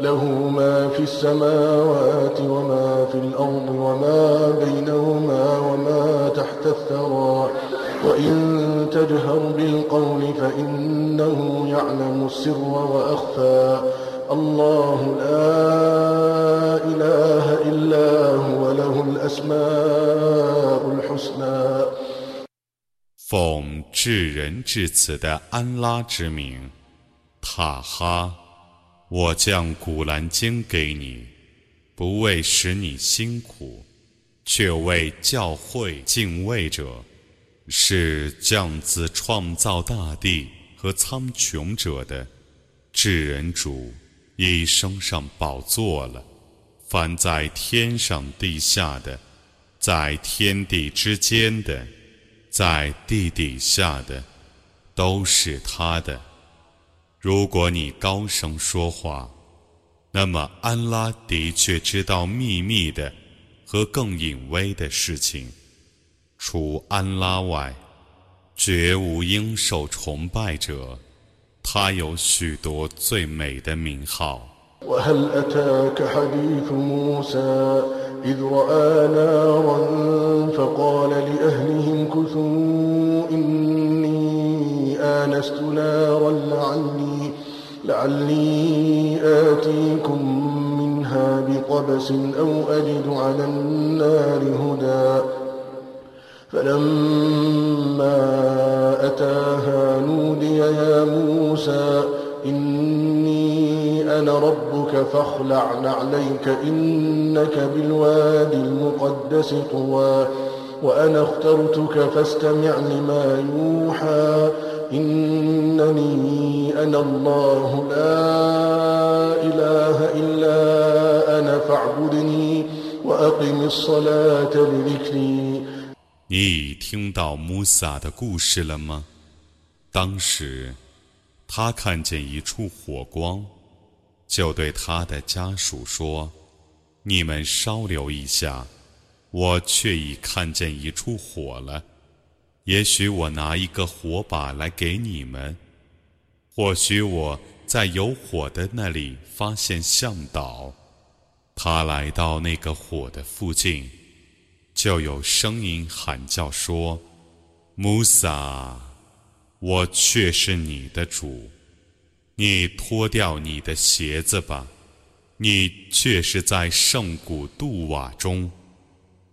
له ما في السماوات وما في الأرض وما بينهما وما تحت الثرى وإن تجهر بالقول فإنه يعلم السر وأخفى الله لا إله إلا هو له الأسماء الحسنى 奉至仁至慈的安拉之名，塔哈， 我将古兰经给你，不为使你辛苦，却为教会敬畏者，是降自创造大地和苍穹者的至人主，已升上宝座了。凡在天上地下的，在天地之间的。在地底下的都是他的。如果你高声说话，那么安拉的确知道秘密的和更隐微的事情。除安拉外，绝无应受崇拜者。他有许多最美的名号。آنست نارا لعلي, لعلي آتيكم منها بقبس أو أجد على النار هدى. فلما أتاها نودي يا موسى إني أنا ربك فاخلع نعليك إنك بالوادي المقدس طوى. وأنا اخترتك فاستمع لما يوحى إنني أنا الله لا إله إلا أنا فاعبدني وأقم الصلاة لذكري 你已听到穆萨的故事了吗？当时他看见一处火光，就对他的家属说：“你们稍留一下， 我却已看见一处火了。也许我拿一个火把来给你们，或许我在有火的那里发现向导。他来到那个火的附近，就有声音喊叫说：‘穆萨。’”我却是你的主，你脱掉你的鞋子吧。你却是在圣古杜瓦中，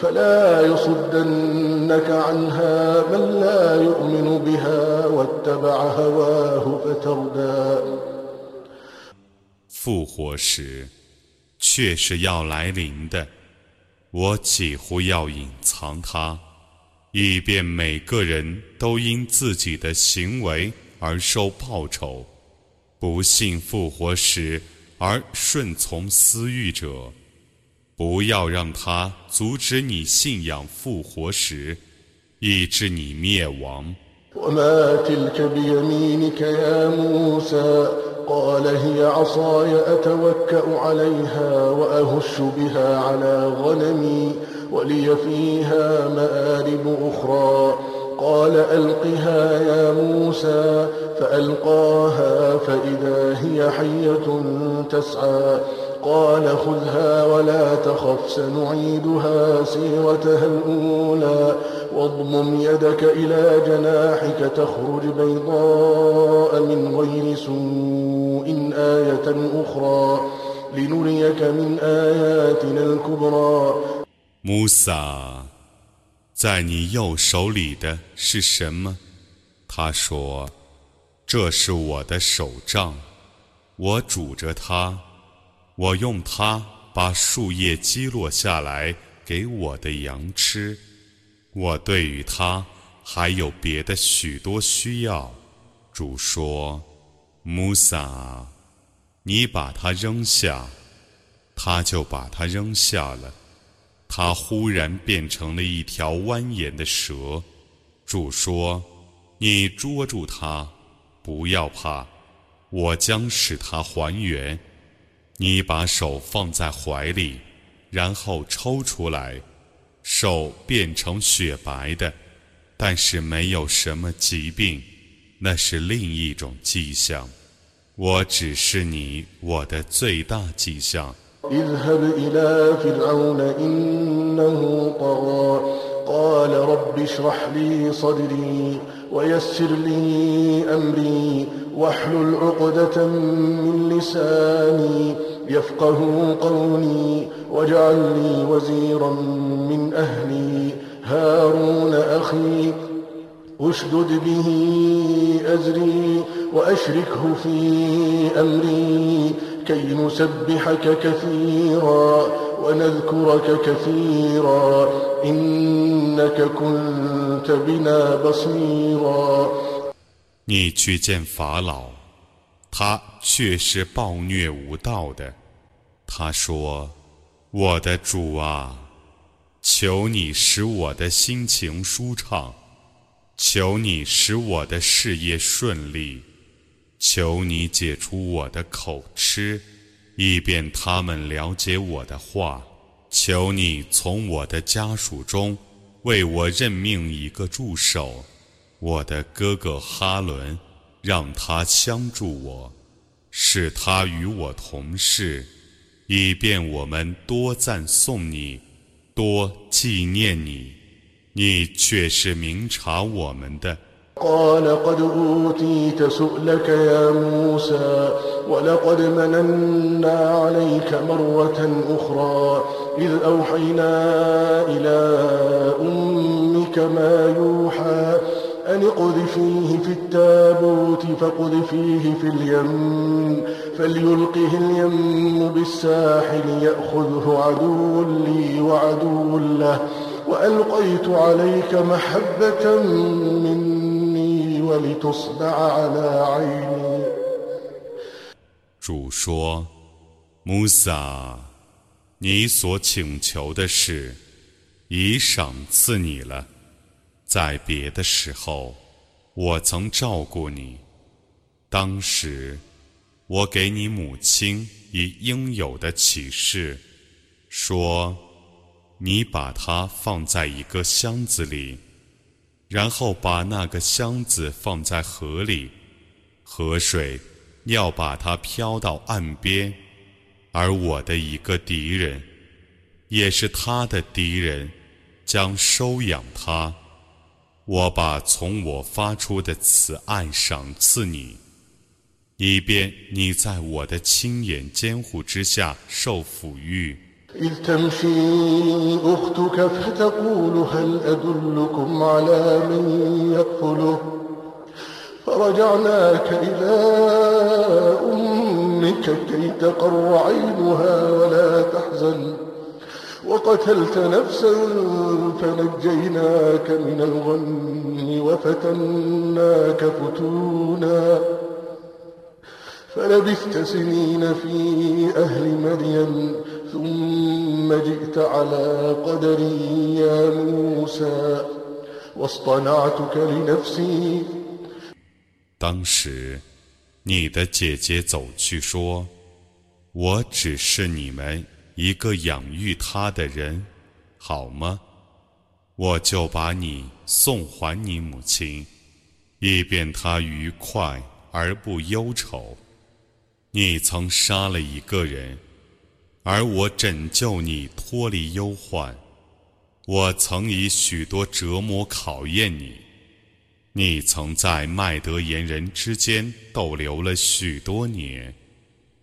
فلا يصدنك عنها من لا يؤمن بها واتبع هواه فتردى 复活时，却是要来临的。我几乎要隐藏它。以便每个人都因自己的行为而受报酬。不信复活时而顺从私欲者， 不要让他阻止你信仰复活时，以致你灭亡。ولي فيها مآرب أخرى قال ألقها يا موسى فألقاها فإذا هي حية تسعى قال خذها ولا تخف سنعيدها سيرتها الأولى واضمم يدك إلى جناحك تخرج بيضاء من غير سوء آية أخرى لنريك من آياتنا الكبرى 穆萨， 在你右手里的是什么？他说：“这是我的手杖，我拄着它， 我用它把树叶击落下来给我的羊吃。我对于它还有别的许多需要。”主说：“穆萨，你把它扔下，他就把它扔下了。”它忽然变成了一条蜿蜒的蛇。主说：“你捉住它，不要怕，我将使它还原。你把手放在怀里，然后抽出来，手变成雪白的，但是没有什么疾病，那是另一种迹象。我只是你我的最大迹象。” اذهب إلى فرعون إنه طغى قال رب اشرح لي صدري ويسر لي أمري واحلل عقدة من لساني يفقه قولي واجعل لي وزيرا من أهلي هارون أخي اشدد به أزري وأشركه في أمري كي نسبحك كثيرا ونذكرك كثيرا إنك كنت بنا بصيرا 你去见法老，他却是暴虐无道的。 他说：“我的主啊，求你使我的心情舒畅。”求你使我的事业顺利，求你解除我的口吃，以便他们了解我的话。求你从我的家属中为我任命一个助手，我的哥哥哈伦，让他相助我，使他与我同事，以便我们多赞颂你，多纪念你。你却是明察我们的。قال قد أوتيت سؤلك يا موسى ولقد مننا عليك مرة أخرى إذ أوحينا إلى أمك ما يوحى أن اقذفيه في التابوت فاقذفيه في اليم فليلقه اليم بالساحل يأخذه عدو لي وعدو له 主说：“穆萨，你所请求的事已赏赐你了。在别的时候，我曾照顾你。当时， 我给你母亲以应有的启示，说。”你把它放在一个箱子里，然后把那个箱子放在河里，河水要把它漂到岸边，而我的一个敌人，也是他的敌人，将收养他。我把从我发出的慈爱赏赐你，以便你在我的亲眼监护之下受抚育。إذ تمشي أختك فتقول هل أدلكم على من يكفله فرجعناك إلى أمك كي تقر عينها ولا تحزن وقتلت نفسا فنجيناك من الغم وفتناك فتونا فلبثت سنين في أهل مدين 当时，你的姐姐走去说：“我只是你们一个养育她的人，好吗？我就把你送还你母亲，以便她愉快而不忧愁。 你曾杀了一个人。”而我拯救你脱离忧患，我曾以许多折磨考验你，你曾在麦德言人之间逗留了许多年，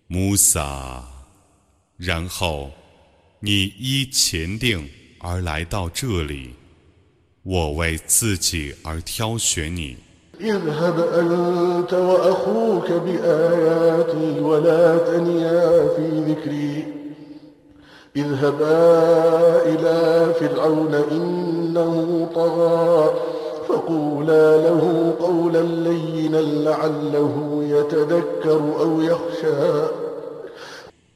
穆萨，然后你依前定而来到这里，我为自己而挑选你。اذهب أنت وأخوك بآياتي ولا تنيا في ذكري اذهبا إلى فرعون إنه طغى فقولا له قولا لينا لعله يتذكر أو يخشى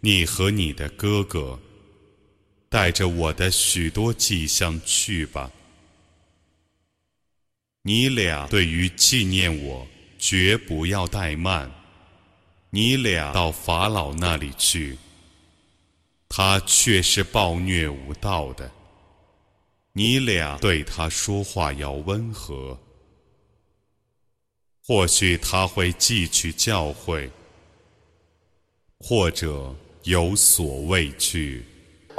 你和你的哥哥带着我的许多迹象去吧。 你俩对于纪念我，绝不要怠慢。你俩到法老那里去，他却是暴虐无道的。你俩对他说话要温和，或许他会汲取教诲，或者有所畏惧。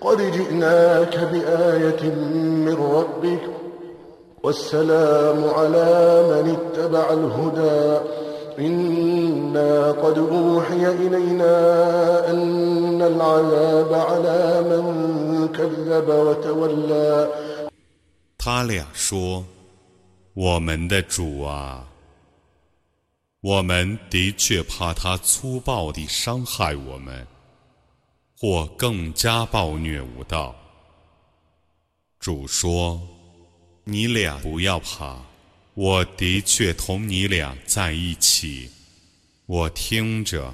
قد جئناك بآية من ربك والسلام على من اتبع الهدى إنا قد أوحي إلينا أن العذاب على من كذب وتولى 他俩说：“我们的主啊，我们的确怕他粗暴地伤害我们， 或更加暴虐无道。”主说：“你俩不要怕，我的确同你俩在一起，我听着，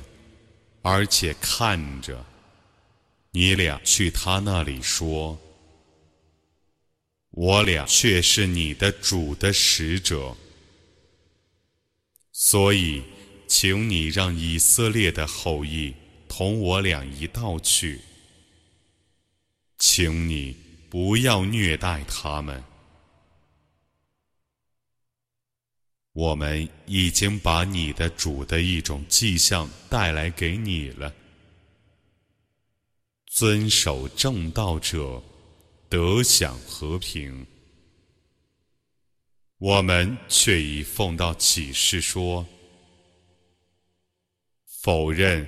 而且看着。你俩去他那里说。”我俩却是你的主的使者，所以，请你让以色列的后裔同我俩一道去，请你不要虐待他们。我们已经把你的主的一种迹象带来给你了，遵守正道者。得享和平，我们却已奉到启示说，否认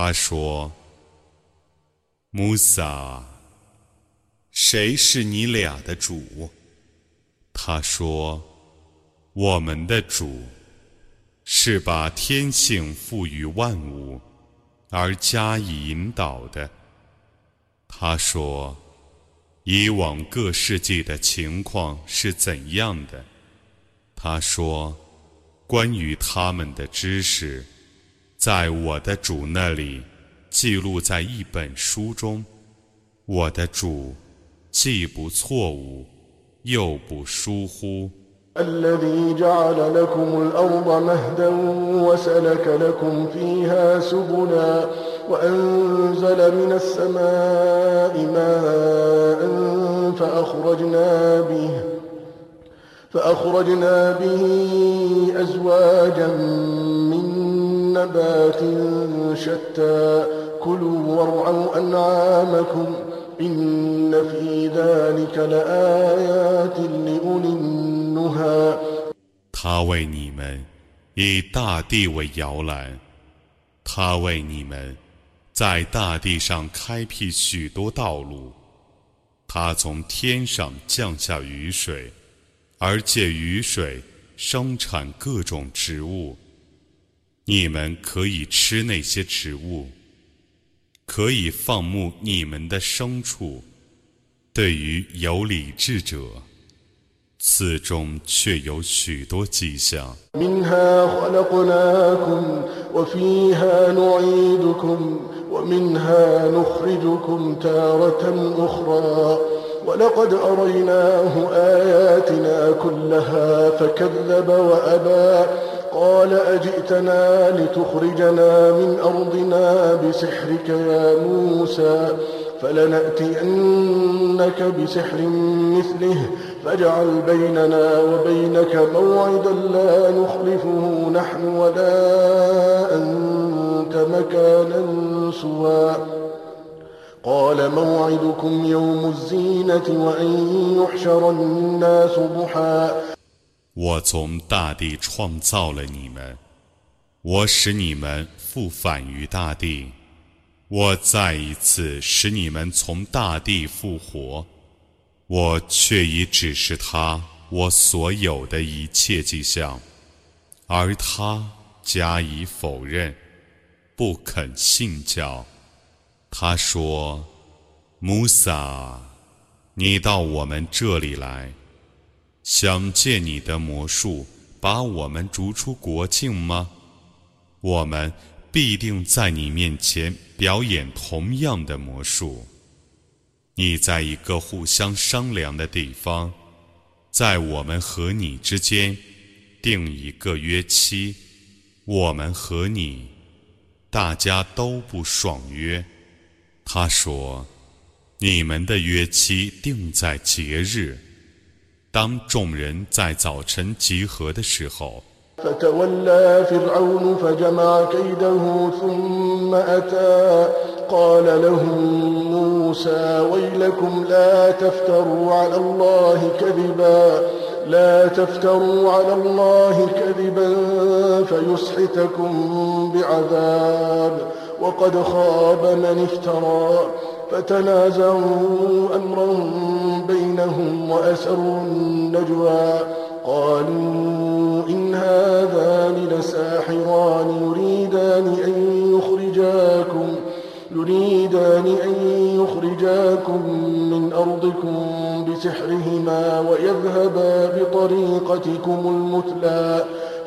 他说：“穆萨，谁是你俩的主？”他说：“我们的主是把天性赋予万物而加以引导的。”他说：“以往各世纪的情况是怎样的？”他说：“关于他们的知识，在我的主那里记录在一本书中。我的主既不错误。”又不疏忽。 الذي جعل لكم الأرض مهدا وسلك لكم فيها سبلا وأنزل من السماء ماء فأخرجنا به فأخرجنا به أزواجا من نبات شتى كلوا وارعوا أنعامكم إن في ذلك لآيات لأولي النهى 他为你们以大地为摇篮，他为你们在大地上开辟许多道路，他从天上降下雨水，而借雨水生产各种植物。 你们可以吃那些植物，可以放牧你们的牲畜。对于有理智者，此中却有许多迹象。قال أجئتنا لتخرجنا من أرضنا بسحرك يا موسى فلنأتينك بسحر مثله فاجعل بيننا وبينك موعدا لا نخلفه نحن ولا أنت مكانا سوى. قال موعدكم يوم الزينة وأن يحشر الناس ضحى 我从大地创造了你们，我使你们复返于大地，我再一次使你们从大地复活，我却已指示他我所有的一切迹象，而他加以否认，不肯信教。他说：“穆萨，你到我们这里来。”想借你的魔术把我们逐出国境吗？我们必定在你面前表演同样的魔术。你在一个互相商量的地方，在我们和你之间定一个约期。我们和你，大家都不爽约。他说：“你们的约期定在节日。”当众人在早晨集合的时候，فتنازعوا أمرا بينهم وأسروا النجوى. قالوا إن هذان لساحران يريدان أن يخرجاكم يريدان أن يخرجاكم من أرضكم بسحرهما ويذهبا بطريقتكم المثلى.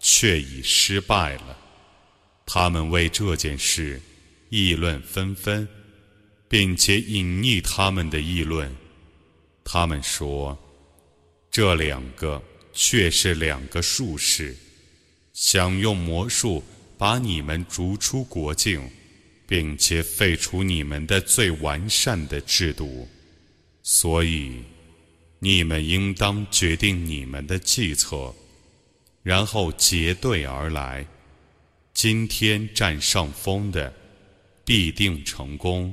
却已失败了。他们为这件事议论纷纷，并且隐匿他们的议论。他们说，这两个却是两个术士，想用魔术把你们逐出国境，并且废除你们的最完善的制度。所以，你们应当决定你们的计策，然后结队而来。今天占上风的，必定成功。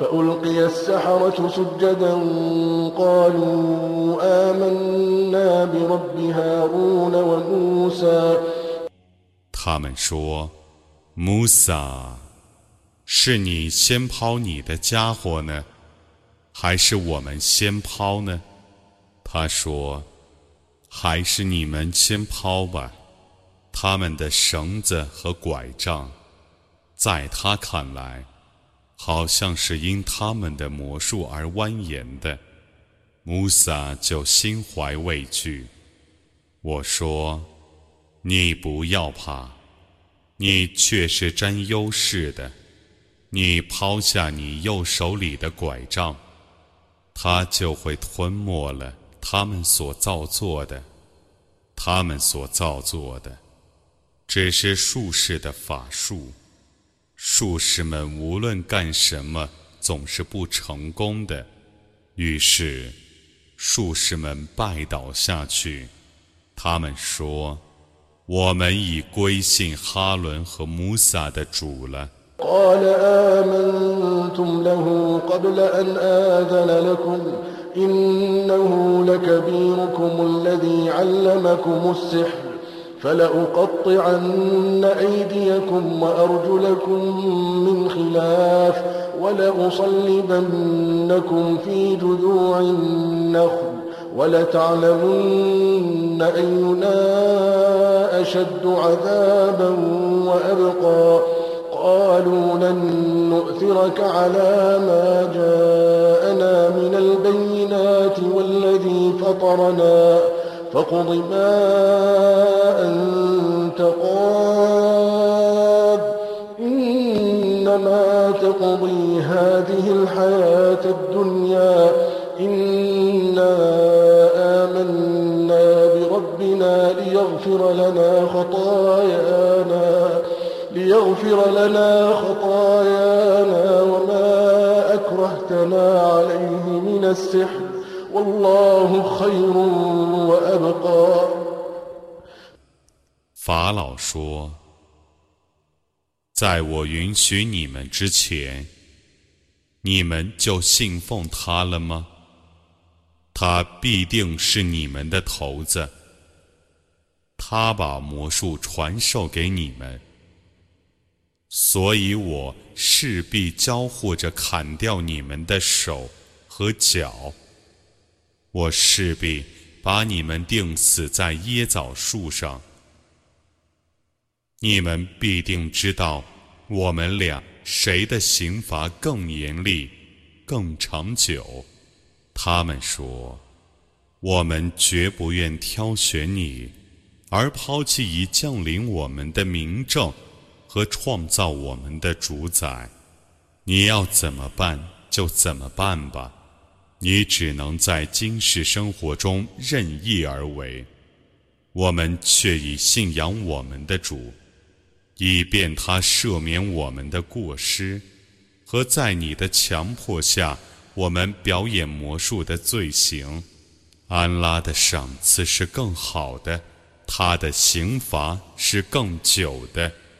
فألقي السحرة سجدا قالوا آمنا برب هارون وموسى 他们说：“穆萨，是你先抛你的家伙呢，还是我们先抛呢？”他说：“还是你们先抛吧。”他们的绳子和拐杖，在他看来， 好像是因他们的魔术而蜿蜒的。穆萨就心怀畏惧，我说：“你不要怕，你却是占优势的。你抛下你右手里的拐杖，它就会吞没了他们所造作的。他们所造作的，只是术士的法术。术士们无论干什么，总是不成功的。于是，术士们拜倒下去。”他们说：“我们已归信哈伦和穆萨的主了。” قال آمنتم له قبل أن آذن لكم إنه لكبيركم الذي علمكم السحر فلأقطعن أيديكم وأرجلكم من خلاف ولأصلبنكم في جذوع النخل ولتعلمن أينا أشد عذابا وأبقى. قالوا لن نؤثرك على ما جاءنا من البينات والذي فطرنا. فاقض ما أنت قاد إنما تقضي هذه الحياة الدنيا. إنا ربنا ليغفر لنا خطايانا. ليغفر لنا خطايانا وما أكرهتنا عليه من السحر. 法老说：“在我允许你们之前，你们就信奉他了吗？他必定是你们的头子。”他把魔术传授给你们，所以我势必交互着砍掉你们的手和脚。我势必把你们钉死在椰枣树上。你们必定知道，我们俩谁的刑罚更严厉、更长久。他们说：“我们绝不愿挑选你。”而抛弃已降临我们的明证和创造我们的主宰，你要怎么办就怎么办吧，你只能在今世生活中任意而为。我们却已信仰我们的主，以便他赦免我们的过失和在你的强迫下我们表演魔术的罪行。安拉的赏赐是更好的。他的刑罚是更久的。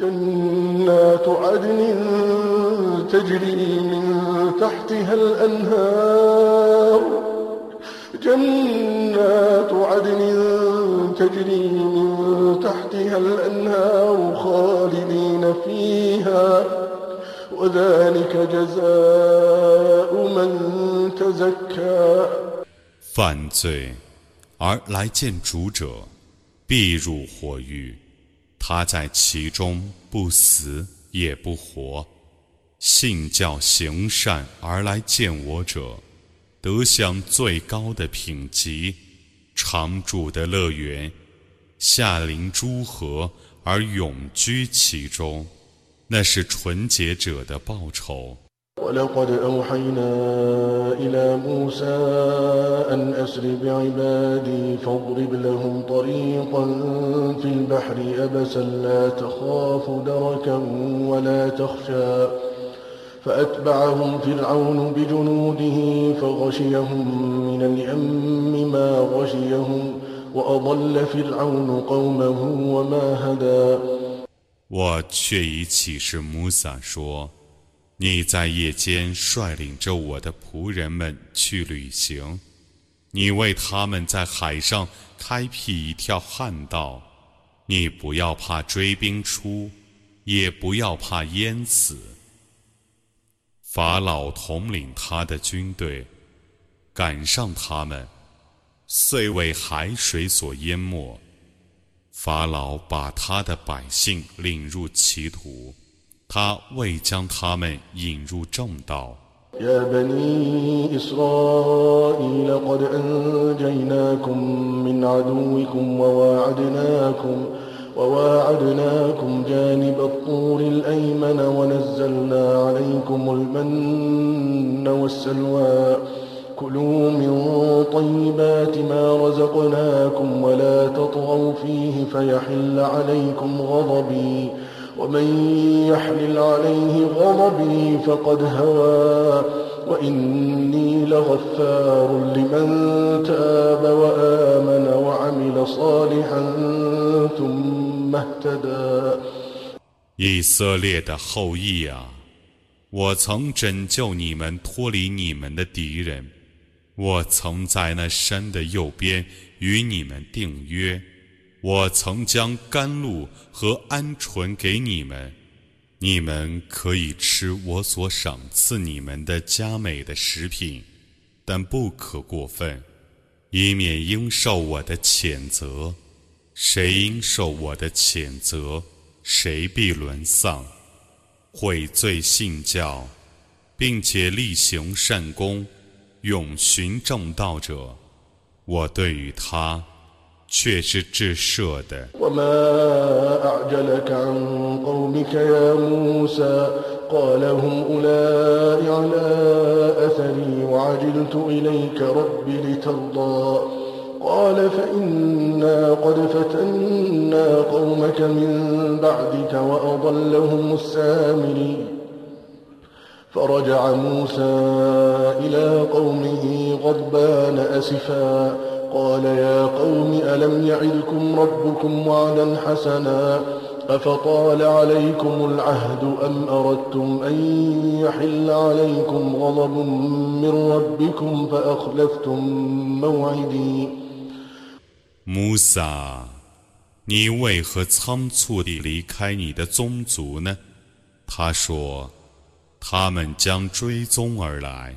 جنات عدن تجري من تحتها الأنهار جنات عدن تجري من تحتها الأنهار خالدين فيها وذلك جزاء من تزكى 犯罪而来见主者，必入火狱。 他在其中不死也不活，信教行善而来见我者，得享最高的品级，常住的乐园，下临诸河而永居其中，那是纯洁者的报酬。ولقد أوحينا إلى موسى أن أسر بعبادي فاضرب لهم طريقا في البحر أبسا لا تخاف دركا ولا تخشى فأتبعهم فرعون بجنوده فغشيهم من اليم ما غشيهم وأضل فرعون قومه وما هدى 我却已启示穆萨说。 你在夜间率领着我的仆人们去旅行，你为他们在海上开辟一条旱道。你不要怕追兵出，也不要怕淹死。法老统领他的军队赶上他们，遂为海水所淹没。法老把他的百姓领入歧途，他未将他们引入正道。يا بني إسرائيل قد أنجيناكم من عدوكم وواعدناكم وواعدناكم جانب الطور الأيمن ونزلنا عليكم المن والسلوى كلوا من طيبات ما رزقناكم ولا تطغوا فيه فيحل عليكم غضبي ومن يحلل عليه غضبي فقد هوى وإني لغفار لمن تاب وآمن وعمل صالحا ثم اهتدى 以色列的后裔啊，我曾拯救你们脱离你们的敌人，我曾在那山的右边与你们订约。 我曾将甘露和鹌鹑给你们，你们可以吃我所赏赐你们的佳美的食品，但不可过分，以免应受我的谴责。谁应受我的谴责，谁必沦丧。悔罪信教，并且力行善功，永循正道者，我对于他。却是至赦的。وما أعجلك عن قومك يا موسى قال هم أولئك على أثري وعجلت إليك رب لترضى قال فإنا قد فتنا قومك من بعدك وأضلهم السامري فرجع موسى إلى قومه غضبان أسفا قال يا قوم ألم يعدكم ربكم وعدا حسنا أفطال عليكم العهد أم أردتم أن يحل عليكم غضب من ربكم فأخلفتم موعدي 穆萨，你为何仓促地离开你的宗族呢？他说：“他们将追踪而来。”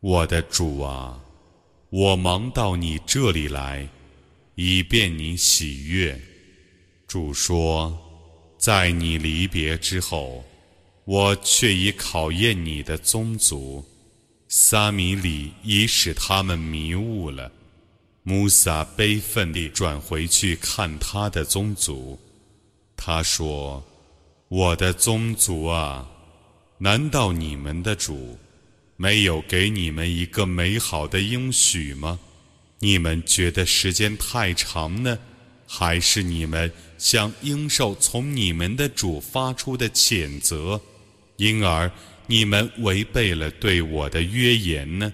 我的主啊！ 我忙到你这里来，以便你喜悦。主说，在你离别之后，我却已考验你的宗族。撒米里已使他们迷雾了。穆萨悲愤地转回去看他的宗族。他说：“我的宗族啊，难道你们的主？”没有给你们一个美好的应许吗？你们觉得时间太长呢，还是你们想应受从你们的主发出的谴责，因而你们违背了对我的约言呢？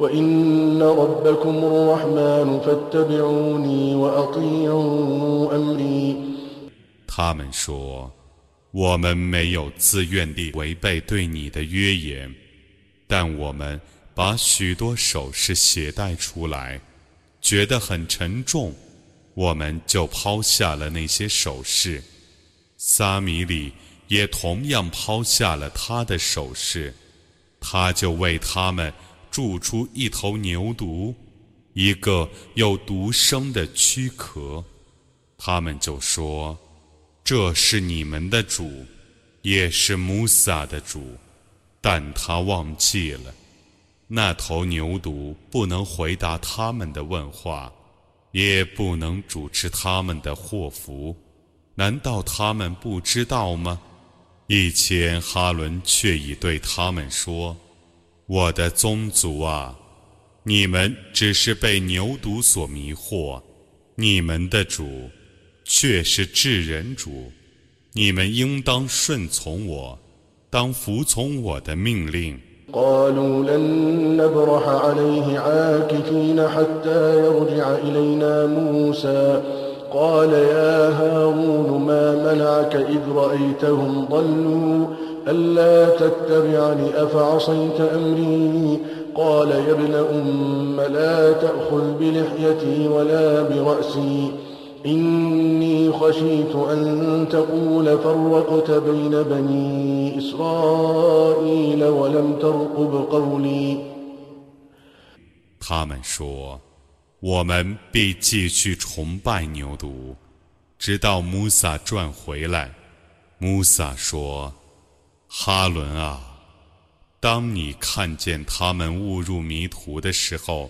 وإن ربكم الرحمن فاتبعوني وأطيعوا أمري 他们说：“我们没有自愿地违背对你的约言，但我们把许多首饰携带出来，觉得很沉重。”我们就抛下了那些首饰，撒米里也同样抛下了他的首饰，他就为他们 铸出一头牛犊，一个有独生的躯壳。他们就说：“这是你们的主，也是穆萨的主。”但他忘记了，那头牛犊不能回答他们的问话。也不能主持他们的祸福，难道他们不知道吗？以前哈伦却已对他们说：“我的宗族啊你们只是被牛犊所迷惑你们的主却是智人主你们应当顺从我当服从我的命令。ألا تتبعني أفعصيت أمري قال يا ابن أم لا تأخذ بلحيتي ولا برأسي إني خشيت أن تقول فرقت بين بني إسرائيل ولم ترقب قولي 他们说：“我们必继续崇拜牛犊，直到穆萨转回来。”穆萨说：“ 哈伦啊，当你看见他们误入迷途的时候，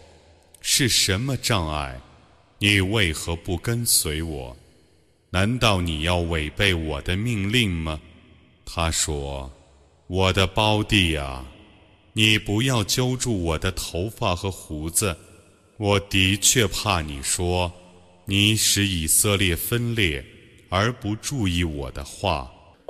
是什么障碍？”你为何不跟随我？难道你要违背我的命令吗？他说：“我的胞弟啊，你不要揪住我的头发和胡子。我的确怕你说，你使以色列分裂，而不注意我的话。”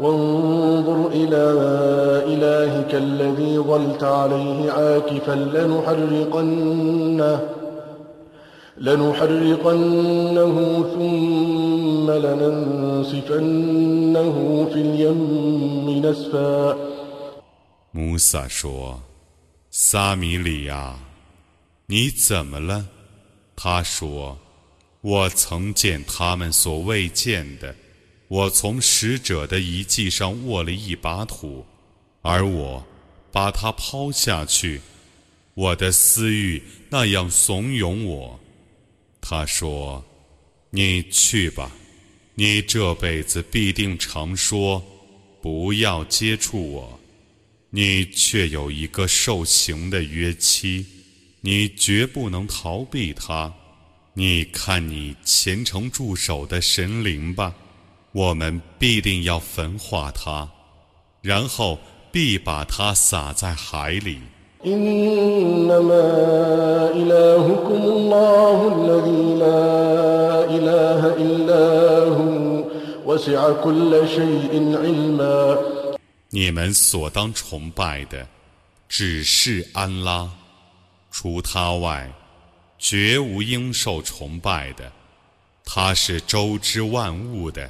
وانظر إلى إلهك الذي ظلت عليه عاكفا لنحرقنه لنحرقنه ثم لننسفنه في اليم نسفا 穆萨说：“撒米里亚，你怎么了？”他说：“我曾见他们所未见的。” 我从使者的遗迹上握了一把土，而我把它抛下去，我的私欲那样怂恿我。他说：“你去吧，你这辈子必定常说不要接触我，你却有一个受刑的约期，你绝不能逃避他。你看你虔诚驻守的神灵吧。”我们必定要焚化它，然后必把它撒在海里。你们所当崇拜的只是安拉，除他外，绝无应受崇拜的。他是周知万物的。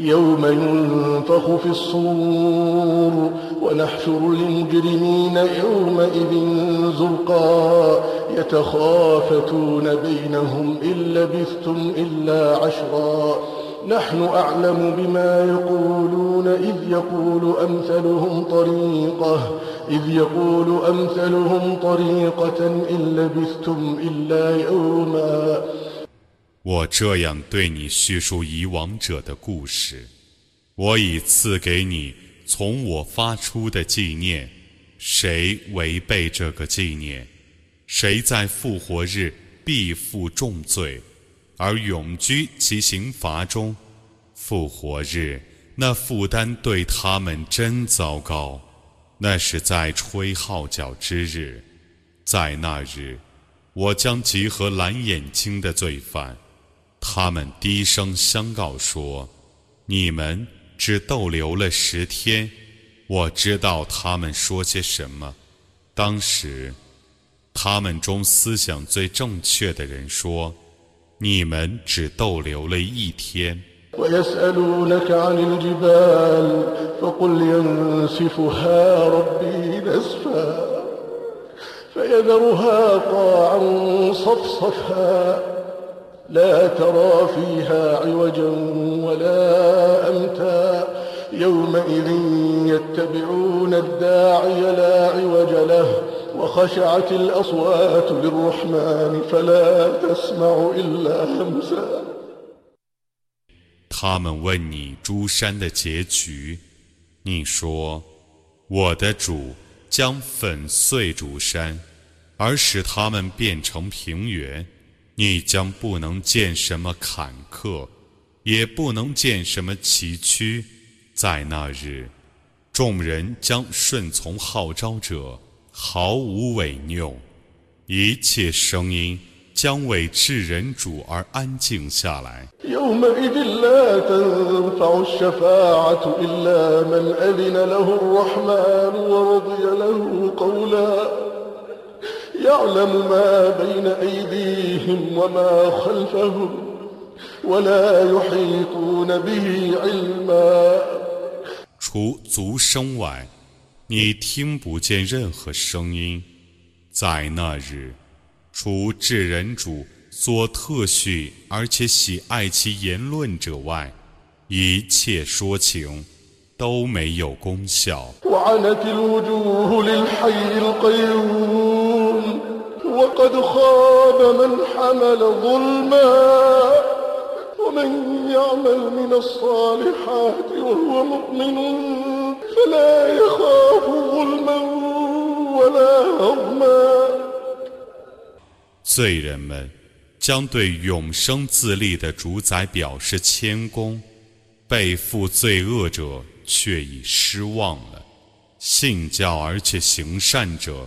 يوم ينفخ في الصور ونحشر المجرمين يومئذ زرقا يتخافتون بينهم إن لبثتم إلا عشرا نحن أعلم بما يقولون إذ يقول أمثلهم طريقة إذ يقول أمثلهم طريقة إن لبثتم إلا يوما 我这样对你叙述以往者的故事，我已赐给你从我发出的纪念。谁违背这个纪念，谁在复活日必负重罪，而永居其刑罚中。复活日那负担对他们真糟糕。那是在吹号角之日，在那日，我将集合蓝眼睛的罪犯。他们低声相告说：“你们只逗留了十天。”我知道他们说些什么。当时， 他们中思想最正确的人说：“你们只逗留了一天。” ويسألونك عن الجبال فقل ينسفها ربي نسفا فيذرها قاعا صفصفا لا ترى فيها عوجا ولا أمتا يومئذ يتبعون الداعي لا عوج له وخشعت الأصوات للرحمن فلا تسمع إلا همسا 他们问你诸山的结局，你说：“我的主将粉碎诸山，而使他们变成平原。 你将不能见什么坎坷，也不能见什么崎岖。在那日，众人将顺从号召者，毫无违拗，一切声音。”将为至人主而安静下来。يعلم ما بين أيديهم وما خلفهم ولا يحيطون به علما 除足声外，你听不见任何声音。在那日。除至人主所特许而且喜爱其言论者外，一切说情都没有功效。 罪人们将对永生自立的主宰表示谦恭，背负罪恶者却已失望了。信教而且行善者，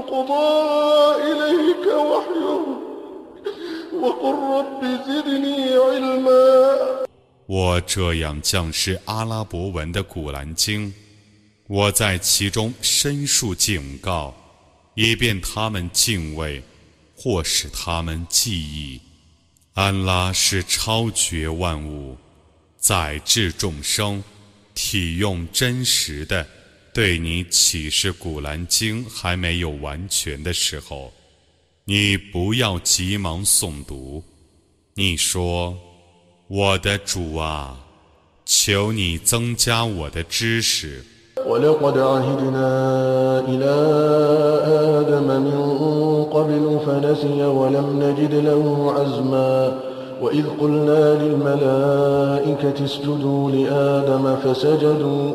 يقضى إليك وحيه وقل رب زدني علما 我这样降示阿拉伯文的《古兰经》，我在其中申述警告，以便他们敬畏，或使他们记忆。安拉是超绝万物，载至众生，体用真实的。 对你启示古兰经还没有完全的时候，你不要急忙诵读。你说：“我的主啊，求你增加我的知识。” ولقد عهدنا إلى آدم من قبل فنسي ولم نجد له عزما وإذ قلنا للملائكة اسجدوا لآدم فسجدوا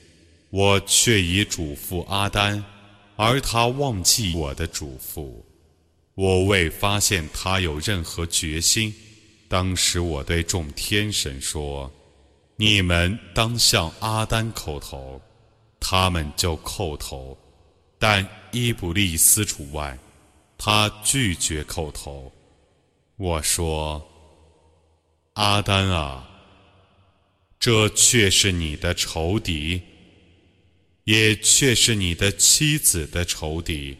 我却已嘱咐阿丹，而他忘记我的嘱咐。我未发现他有任何决心。当时我对众天神说。你们当向阿丹叩头，他们就叩头，但伊布利斯除外，他拒绝叩头。我说：“阿丹啊，这却是你的仇敌，也却是你的妻子的仇敌，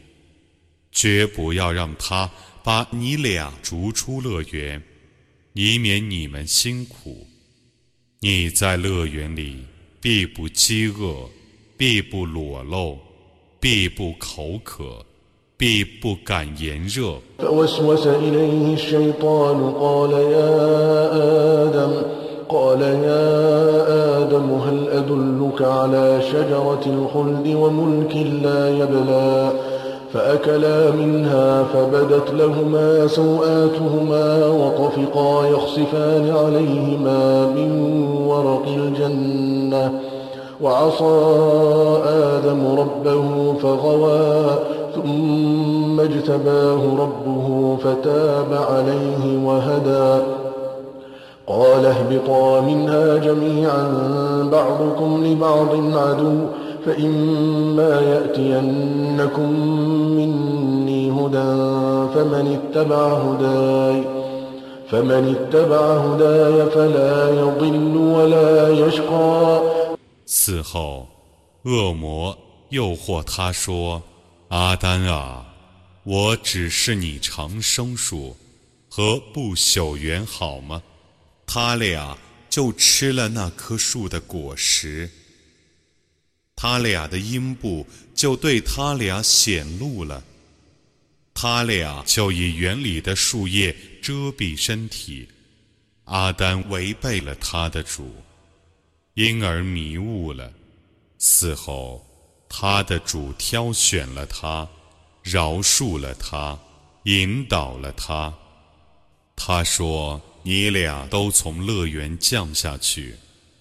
绝不要让他把你俩逐出乐园，以免你们辛苦。”你在乐园里必不饥饿，必不裸露，必不口渴，必不敢炎热。قال يا آدم هل أدلك على شجرة الخلد وملك لا يبلى؟ فأكلا منها فبدت لهما سوآتهما وطفقا يخصفان عليهما من ورق الجنة. وعصى آدم ربه فغوى ثم اجتباه ربه فتاب عليه وهدى. قال اهبطا منها جميعا بعضكم لبعض عدو فإما يأتينكم مني هدى فمن اتبع هداي فمن اتبع هداي فلا يضل ولا يشقى 此后，恶魔诱惑他说：“阿丹啊，我只是你长生树和不朽园，好吗？” 他俩就吃了那棵树的果实。他俩的阴部就对他俩显露了，他俩就以园里的树叶遮蔽身体。阿丹违背了他的主。因而迷雾了。此后，他的主挑选了他，饶恕了他，引导了他。他说：“你俩都从乐园降下去，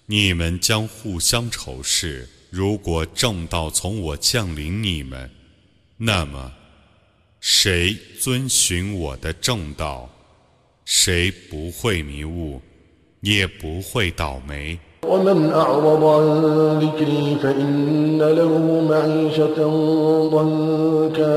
你们将互相仇视。如果正道从我降临你们，那么谁遵循我的正道，谁不会迷雾，也不会倒霉。” ومن أعرض عن ذكري فإن له معيشة ضنكا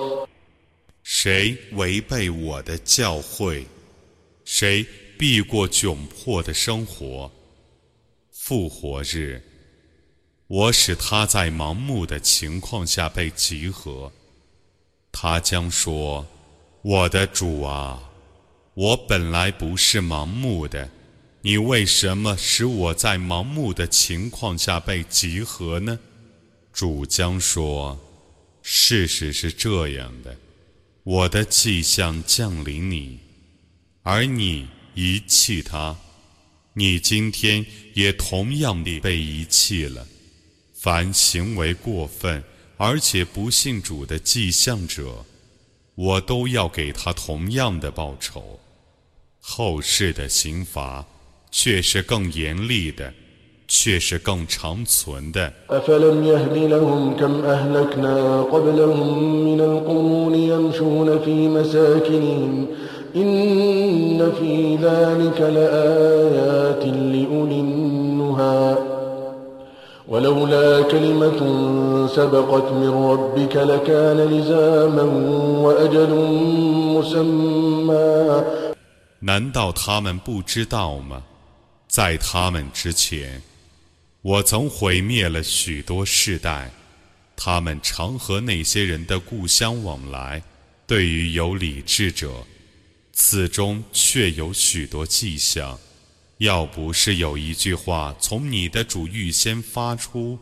谁违背我的教诲，谁避过窘迫的生活，复活日，我使他在盲目的情况下被集合。他将说：“我的主啊，我本来不是盲目的，你为什么使我在盲目的情况下被集合呢？”主将说：“事实是这样的。”我的迹象降临你，而你遗弃他，你今天也同样地被遗弃了。凡行为过分而且不信主的迹象者，我都要给他同样的报酬。后世的刑罚却是更严厉的，却是更长存的。 أفلم يهد لهم كم أهلكنا قبلهم من القرون يمشون في مساكنهم إن في ذلك لآيات لأولي النهى ولولا كلمة سبقت من ربك لكان لزاما وأجل مسمى 难道他们不知道吗？在他们之前， 我曾毁灭了许多世代，他们常和那些人的故乡往来。对于有理智者，此中确有许多迹象。要不是有一句话从你的主预先发出，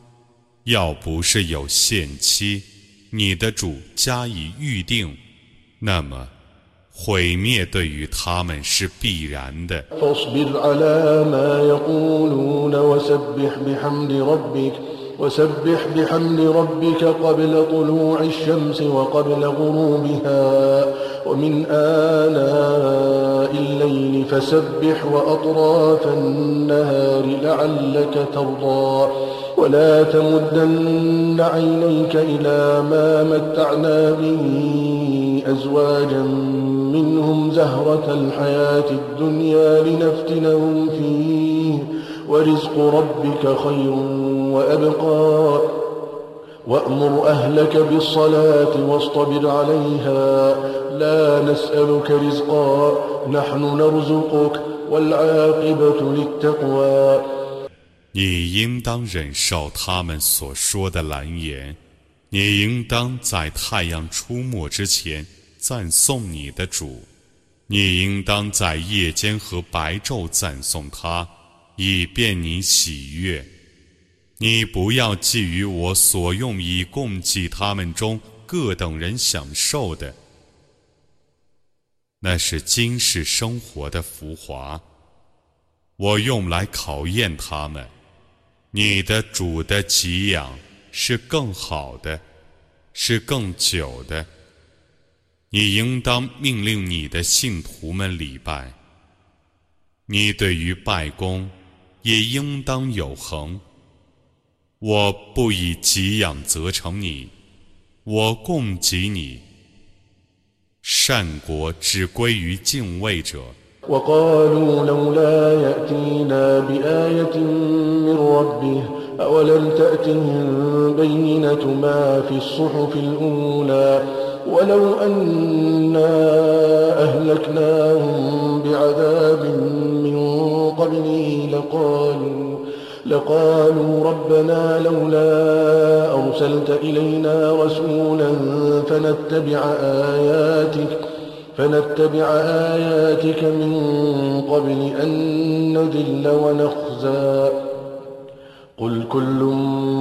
要不是有限期，你的主加以预定，那么毁灭对于他们是必然的。وسبح بحمد ربك قبل طلوع الشمس وقبل غروبها ومن آناء الليل فسبح وأطراف النهار لعلك ترضى. ولا تمدن عينيك إلى ما متعنا به أزواجا منهم زهرة الحياة الدنيا لنفتنهم فيه. ورزق ربك خير وأبقى وأمر أهلك بالصلاة واصطبر عليها لا نسألك رزقا نحن نرزقك والعاقبة للتقوى 你应当忍受他们所说的蓝言，你应当在太阳出没之前赞颂你的主，你应当在夜间和白昼赞颂他， 以便你喜悦。你不要觊觎我所用以供给他们中各等人享受的，那是今世生活的浮华，我用来考验他们。你的主的给养是更好的，是更久的。你应当命令你的信徒们礼拜。你对于拜功也应当有恒。我不以给养责成你，我供给你。善果只归于敬畏者。وقالوا لولا يأتينا بآية من ربه أولم تأتهم بينة ما في الصحف الأولى ولو أنا أهلكناهم بعذاب من قبله لقالوا لقالوا ربنا لولا أرسلت إلينا رسولا فنتبع آياتك فنتبع آياتك من قبل أن نذل ونخزى. قل كل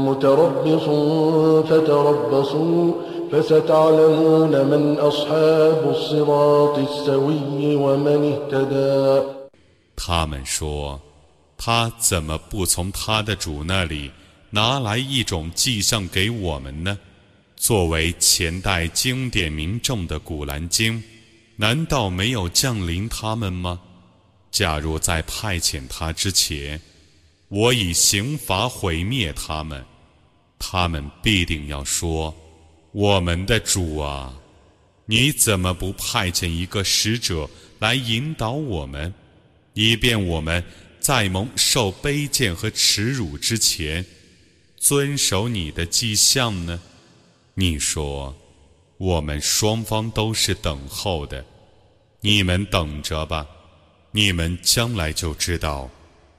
متربص فتربصوا فستعلمون من أصحاب الصراط السوي ومن اهتدى 他们说：“他怎么不从他的主那里拿来一种迹象给我们呢？作为前代经典名证的《古兰经》。”难道没有降临他们吗？假如在派遣他之前，我以刑罚毁灭他们，他们必定要说：“ 我们的主啊，你怎么不派遣一个使者来引导我们，以便我们在蒙受卑贱和耻辱之前，遵守你的迹象呢？”你说。我们双方都是等候的，你们等着吧，你们将来就知道，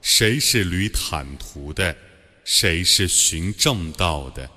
谁是旅坦途的，谁是寻正道的。